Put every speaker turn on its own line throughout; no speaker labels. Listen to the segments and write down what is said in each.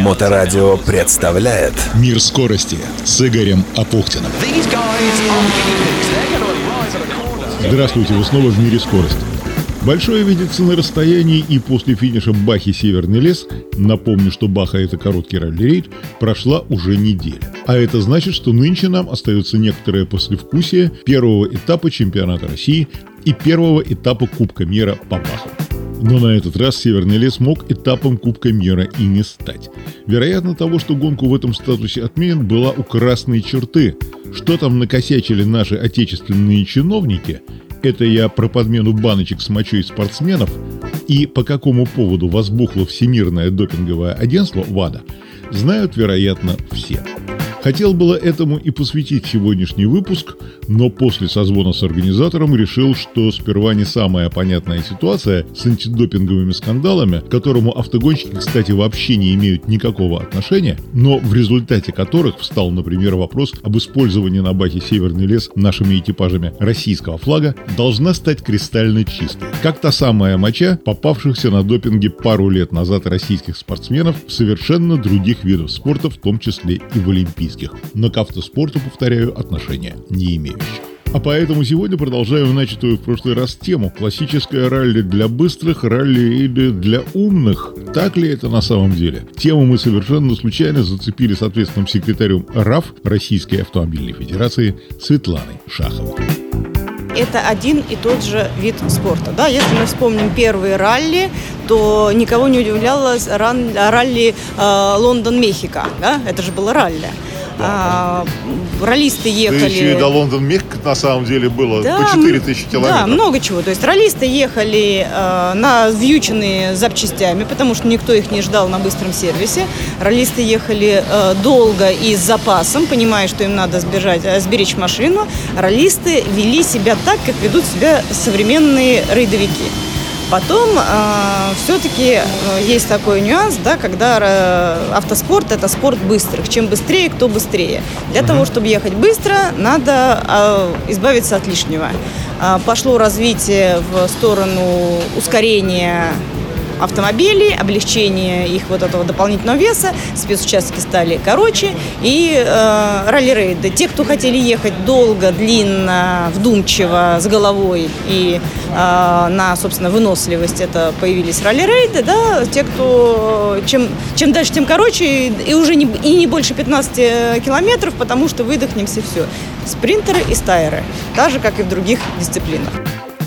Моторадио представляет
Мир скорости с Игорем Апухтиным. Здравствуйте, вы снова в мире скорости. Большое видится на расстоянии и после финиша Бахи «Северный лес», напомню, что Баха – это короткий ралли-рейд, прошла уже неделя. А это значит, что нынче нам остается некоторое послевкусие первого этапа чемпионата России и первого этапа Кубка мира по Баху. Но на этот раз Северный лес мог этапом Кубка мира и не стать. Вероятно того, что гонку в этом статусе отменят, была у красной черты. Что там накосячили наши отечественные чиновники, это я про подмену баночек с мочой спортсменов и по какому поводу возбухло Всемирное допинговое агентство ВАДА, знают, вероятно, все. Хотел было этому и посвятить сегодняшний выпуск, но после созвона с организатором решил, что сперва не самая понятная ситуация с антидопинговыми скандалами, к которому автогонщики, кстати, вообще не имеют никакого отношения, но в результате которых встал, например, вопрос об использовании на баке «Северный лес» нашими экипажами российского флага, должна стать кристально чистой. Как та самая моча, попавшихся на допинге пару лет назад российских спортсменов в совершенно других видах спорта, в том числе и в Олимпийских олимпийских, но к автоспорту, повторяю, отношения не имеющих. А поэтому сегодня продолжаем начатую в прошлый раз тему «Классическое ралли для быстрых, ралли или для умных». Так ли это на самом деле? Тему мы совершенно случайно зацепили с ответственным секретарем РАФ Российской автомобильной федерации Светланой Шаховой
это один и тот же вид спорта. Да? Если мы вспомним первые ралли, то никого не удивляло ралли э, Лондон-Мехико. Да? Это же было ралли. А, ролисты ехали. Да
еще и до Лондон Мехико на самом деле было да, по 4000 километров.
Да, много чего. То есть ролисты ехали э, на вьюченные запчастями, потому что никто их не ждал на быстром сервисе. Ролисты ехали э, долго и с запасом, понимая, что им надо сбежать, э, сберечь машину. Ролисты вели себя так, как ведут себя современные рейдовики. Потом э, все-таки есть такой нюанс, да, когда э, автоспорт это спорт быстрых. Чем быстрее, кто быстрее. Для того, чтобы ехать быстро, надо э, избавиться от лишнего. Э, пошло развитие в сторону ускорения автомобилей, облегчение их вот этого дополнительного веса, спецучастки стали короче, и э, ралли-рейды. Те, кто хотели ехать долго, длинно, вдумчиво, с головой и э, на, собственно, выносливость, это появились ралли-рейды, да, те, кто чем, чем дальше, тем короче, и уже не, и не больше 15 километров, потому что выдохнемся все. Спринтеры и стайеры, так же, как и в других дисциплинах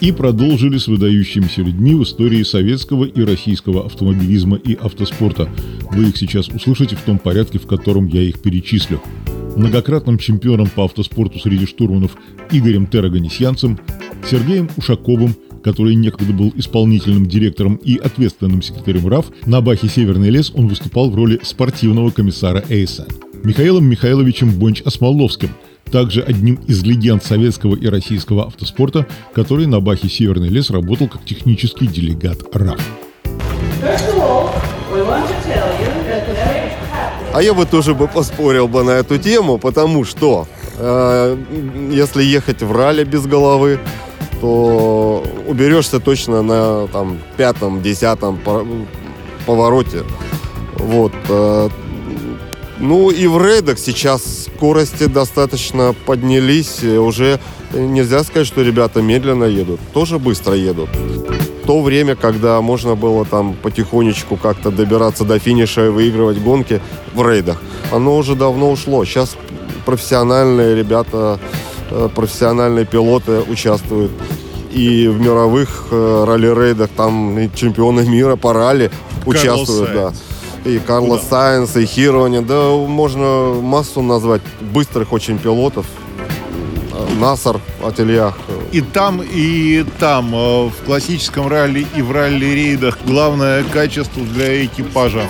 и продолжили с выдающимися людьми в истории советского и российского автомобилизма и автоспорта. Вы их сейчас услышите в том порядке, в котором я их перечислю. Многократным чемпионом по автоспорту среди штурманов Игорем Тер-Оганесьянцем, Сергеем Ушаковым, который некогда был исполнительным директором и ответственным секретарем РАФ, на Бахе «Северный лес» он выступал в роли спортивного комиссара ЭСН. Михаилом Михайловичем Бонч-Осмоловским – также одним из легенд советского и российского автоспорта, который на Бахе «Северный лес» работал как технический делегат РАФ.
А я бы тоже бы поспорил бы на эту тему, потому что э, если ехать в ралли без головы, то уберешься точно на там пятом, десятом повороте. Вот. Э, ну и в рейдах сейчас скорости достаточно поднялись. Уже нельзя сказать, что ребята медленно едут. Тоже быстро едут. То время, когда можно было там потихонечку как-то добираться до финиша и выигрывать гонки в рейдах, оно уже давно ушло. Сейчас профессиональные ребята, э, профессиональные пилоты участвуют и в мировых э, ралли-рейдах, там и чемпионы мира по ралли участвуют, да и Карлос Сайенс, и Хирони. Да можно массу назвать быстрых очень пилотов. Насар Ательях.
И там, и там, э, в классическом ралли и в ралли-рейдах главное качество для экипажа.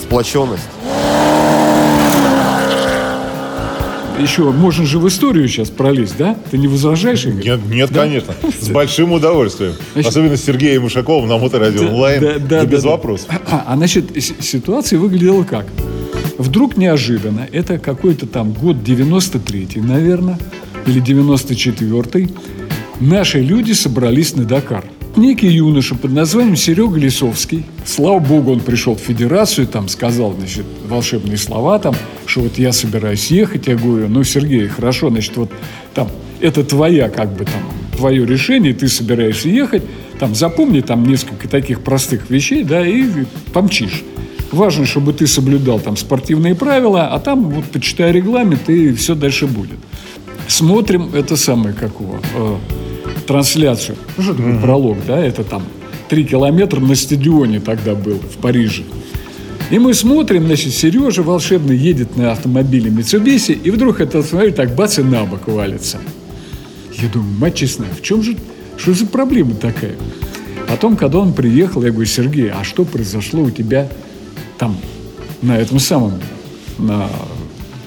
Сплоченность.
Еще можно же в историю сейчас пролезть, да? Ты не возражаешь, Игорь?
Нет, нет да? конечно. С большим удовольствием. Значит, Особенно с Сергеем Ушаковым на Моторадио да, онлайн. Да, да, да, без да, вопросов.
А, а значит, ситуация выглядела как? Вдруг неожиданно, это какой-то там год 93-й, наверное, или 94-й, наши люди собрались на Дакар. некий юноша под названием Серега Лисовский. Слава богу, он пришел в федерацию, там сказал, значит, волшебные слова, там, что вот я собираюсь ехать. Я говорю, ну, Сергей, хорошо, значит, вот там, это твоя, как бы там, твое решение, ты собираешься ехать, там, запомни там несколько таких простых вещей, да, и помчишь. Важно, чтобы ты соблюдал там спортивные правила, а там вот почитай регламент, и все дальше будет. Смотрим это самое, какого, э, трансляцию. Ну, что такое mm-hmm. пролог, да, это там три километра на стадионе тогда был в Париже. И мы смотрим, значит, Сережа волшебный едет на автомобиле Mitsubishi, и вдруг этот автомобиль так бац и на бок валится. Я думаю, мать честная, в чем же, что за проблема такая? Потом, когда он приехал, я говорю, Сергей, а что произошло у тебя там, на этом самом, на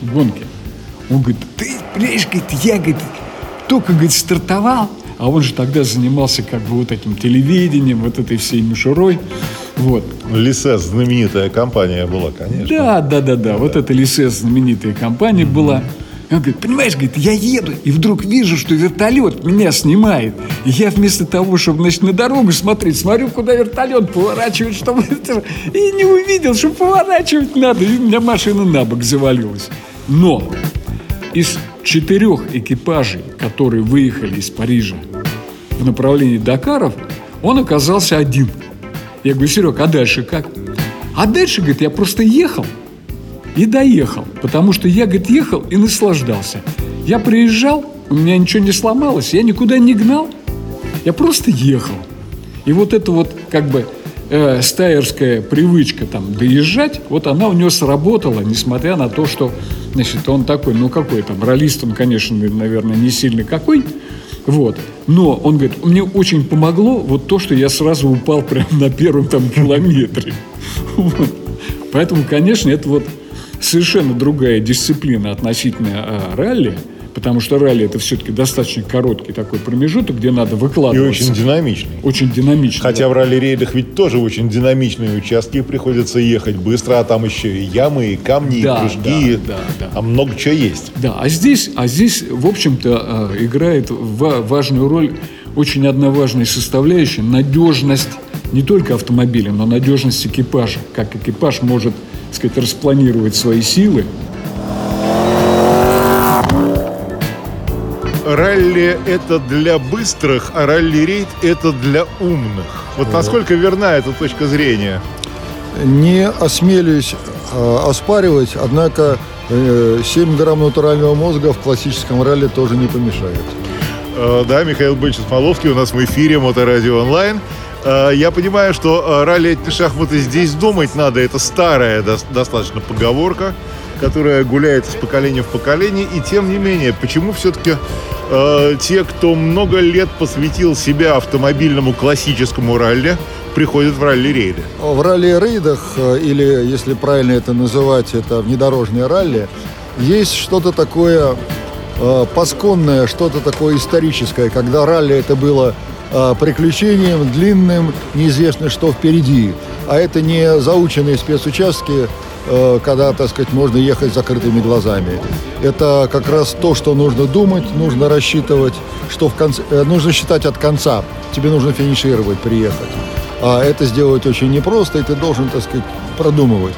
гонке? Он говорит, ты, понимаешь, говорит, я, говорит, только, говорит, стартовал, а он же тогда занимался как бы вот этим телевидением, вот этой всей мишурой. Вот.
Лисес знаменитая компания была, конечно.
Да, да, да, да. Вот эта Лисес знаменитая компания mm-hmm. была. он говорит, понимаешь, говорит, я еду, и вдруг вижу, что вертолет меня снимает. И я вместо того, чтобы, значит, на дорогу смотреть, смотрю, куда вертолет поворачивает, чтобы... И не увидел, что поворачивать надо. И у меня машина на бок завалилась. Но из четырех экипажей, которые выехали из Парижа в направлении Дакаров, он оказался один. Я говорю, Серег, а дальше как? А дальше, говорит, я просто ехал и доехал, потому что я, говорит, ехал и наслаждался. Я приезжал, у меня ничего не сломалось, я никуда не гнал, я просто ехал. И вот это вот как бы э, стайерская привычка там доезжать, вот она у него сработала, несмотря на то, что значит, он такой, ну какой там, ролист он, конечно, наверное, не сильный какой, вот. Но он говорит, мне очень помогло вот то, что я сразу упал прямо на первом там километре. Поэтому, конечно, это вот совершенно другая дисциплина относительно а, ралли – потому что ралли это все-таки достаточно короткий такой промежуток, где надо выкладываться.
И очень динамичный.
Очень динамичный.
Хотя да. в ралли-рейдах ведь тоже очень динамичные участки, приходится ехать быстро, а там еще и ямы, и камни, да, и прыжки, да, да, да. а много чего есть.
Да, а здесь, а здесь в общем-то, э, играет важную роль очень одна важная составляющая – надежность не только автомобиля, но надежность экипажа. Как экипаж может, так сказать, распланировать свои силы,
ралли это для быстрых, а ралли-рейд это для умных. Вот насколько верна эта точка зрения?
Не осмелюсь э, оспаривать, однако э, 7 грамм натурального мозга в классическом ралли тоже не помешает.
Э, да, Михаил Бычев Смоловский у нас в эфире Моторадио онлайн. Э, я понимаю, что э, ралли это шахматы здесь думать надо. Это старая достаточно поговорка, которая гуляет из поколения в поколение. И тем не менее, почему все-таки э, те, кто много лет посвятил себя автомобильному классическому ралли, приходят в ралли-рейды?
В ралли-рейдах, э, или, если правильно это называть, это внедорожное ралли, есть что-то такое э, пасконное, что-то такое историческое, когда ралли это было э, приключением длинным, неизвестно что впереди. А это не заученные спецучастки, когда, так сказать, можно ехать с закрытыми глазами. Это как раз то, что нужно думать, нужно рассчитывать, что в конце, э, нужно считать от конца. Тебе нужно финишировать, приехать. А это сделать очень непросто, и ты должен, так сказать, продумывать.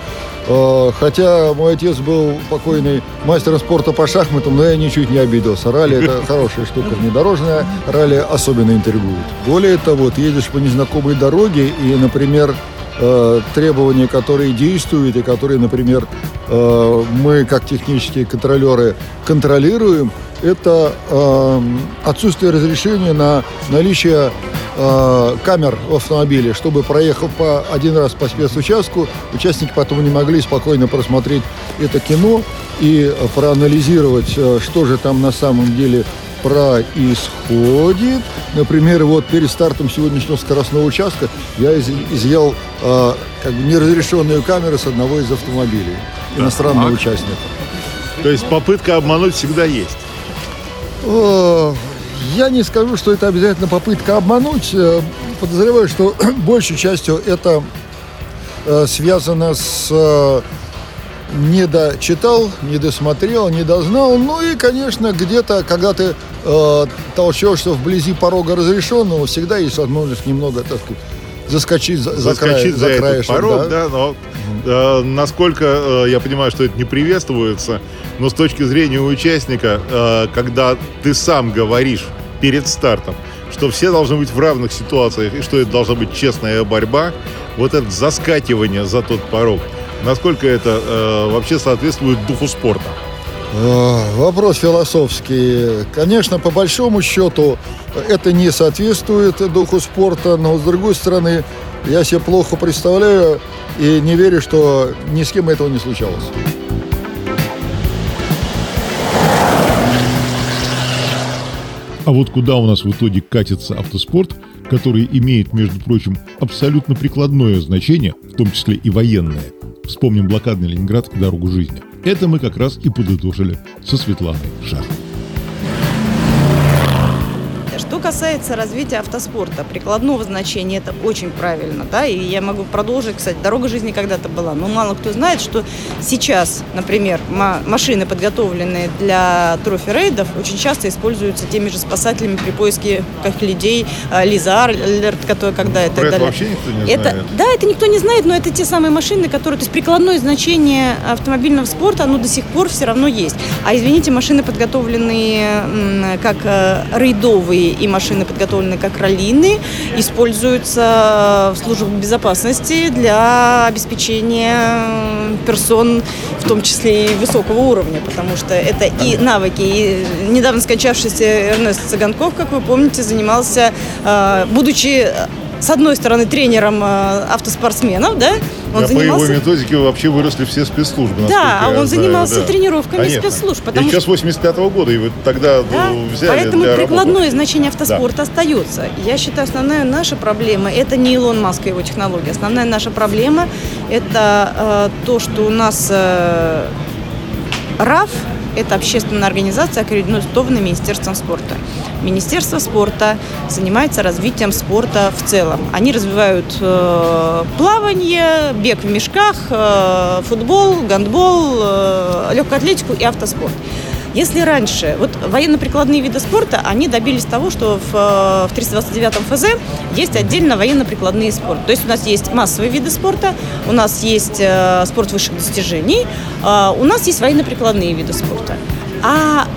Э, хотя мой отец был покойный мастером спорта по шахматам, но я ничуть не обиделся. Ралли – это хорошая штука внедорожная, ралли особенно интригует. Более того, ты едешь по незнакомой дороге, и, например, э, требования, которые действуют и которые, например, э, мы как технические контролеры контролируем, это э, отсутствие разрешения на наличие камер в автомобиле, чтобы проехав по один раз по спецучастку, участники потом не могли спокойно просмотреть это кино и проанализировать, что же там на самом деле происходит. Например, вот перед стартом сегодняшнего скоростного участка я изъял э, как бы неразрешенную камеру с одного из автомобилей иностранного так. участника.
То есть попытка обмануть всегда есть?
О, я не скажу, что это обязательно попытка обмануть. Э, подозреваю, что большей частью это э, связано с не дочитал, не досмотрел, не дознал. Ну и, конечно, где-то, когда ты э, толчешься вблизи порога разрешенного, всегда есть возможность немного, так сказать, заскочить за, за, край,
за, за этот порог,
да.
да, но э, насколько э, я понимаю, что это не приветствуется, но с точки зрения участника, э, когда ты сам говоришь перед стартом, что все должны быть в равных ситуациях и что это должна быть честная борьба, вот это заскакивание за тот порог, насколько это э, вообще соответствует духу спорта?
Э, Вопрос философский. Конечно, по большому счету это не соответствует духу спорта, но с другой стороны, я себе плохо представляю и не верю, что ни с кем этого не случалось.
А вот куда у нас в итоге катится автоспорт, который имеет, между прочим, абсолютно прикладное значение, в том числе и военное. Вспомним блокадный Ленинград и дорогу жизни. Это мы как раз и подытожили со Светланой Шаховой.
Что касается развития автоспорта, прикладного значения, это очень правильно, да, и я могу продолжить, кстати, дорога жизни когда-то была, но мало кто знает, что сейчас, например, ма- машины, подготовленные для трофи-рейдов, очень часто используются теми же спасателями при поиске как людей, э, Лиза Арлерт, которая когда это...
Про это
далее.
вообще никто не
Это,
знает.
да, это никто не знает, но это те самые машины, которые, то есть прикладное значение автомобильного спорта, оно до сих пор все равно есть. А извините, машины, подготовленные как э, рейдовые и машины, подготовленные как раллийные, используются в службах безопасности для обеспечения персон, в том числе и высокого уровня, потому что это и навыки. И недавно скончавшийся Эрнест Цыганков, как вы помните, занимался, э, будучи с одной стороны тренером э, автоспортсменов, да, он
а
занимался...
по его методике вообще выросли все спецслужбы.
Да, а он
знаю,
занимался
да.
тренировками
Конечно.
спецслужб, потому
сейчас 85 года, и вот тогда
Да,
ну, взяли
Поэтому
для
прикладное
работы.
значение автоспорта остается. Я считаю, основная наша проблема это не Илон Маск и его технологии. Основная наша проблема это э, то, что у нас э, РАФ это общественная организация, аккредитованная Министерством спорта. Министерство спорта занимается развитием спорта в целом. Они развивают э, плавание, бег в мешках, э, футбол, гандбол, э, легкую атлетику и автоспорт. Если раньше, вот военно-прикладные виды спорта, они добились того, что в, э, в 329 ФЗ есть отдельно военно-прикладные спорты. То есть у нас есть массовые виды спорта, у нас есть э, спорт высших достижений, э, у нас есть военно-прикладные виды спорта. А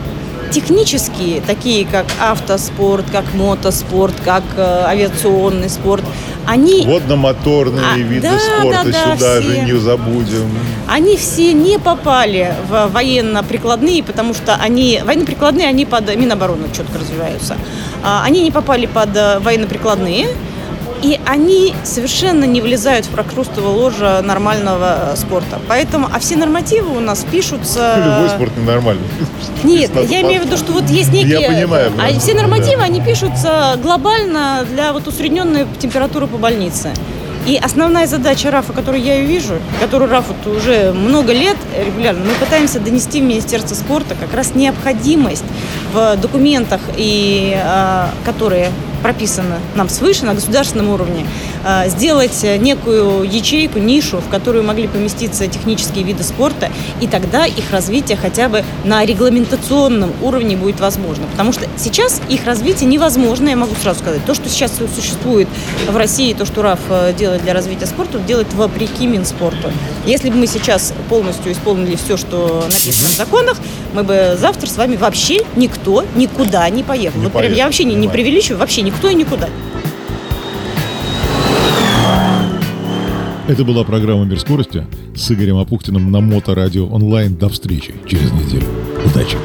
технические, такие как автоспорт, как мотоспорт, как э, авиационный спорт, они
Водно-моторные
А,
виды
да,
спорта
да, да,
сюда же
все.
не забудем.
они все не попали в военно-прикладные, потому что они военно-прикладные, они под Минобороны четко развиваются. А, Они не попали под э, военно-прикладные, и они совершенно не влезают в прокрустово ложа нормального э, спорта. Поэтому, а все нормативы у нас пишутся...
Любой спорт ненормальный.
Нет, я имею в виду, что вот есть некие...
Я понимаю,
А все нормативы,
Да.
они пишутся глобально для вот усредненной температуры по больнице. И основная задача РАФа, которую я и вижу, которую РАФ вот уже много лет регулярно, мы пытаемся донести в Министерство спорта как раз необходимость в документах, и, а, которые прописаны нам свыше на государственном уровне, а, сделать некую ячейку, нишу, в которую могли поместиться технические виды спорта, и тогда их развитие хотя бы на регламентационном уровне будет возможно. Потому что сейчас их развитие невозможно, я могу сразу сказать. То, что сейчас существует в России, то, что РАФ э, делает для развития спорта, делает вопреки Минспорту. Если бы мы сейчас полностью исполнили все, что написано в законах, мы бы завтра с вами вообще никто никуда не поехал.
Не
Вот прям я вообще не, не преувеличиваю, вообще никто и никуда.
Это была программа «Мир скорости» с Игорем Апухтиным на Моторадио онлайн. До встречи через неделю. Удачи!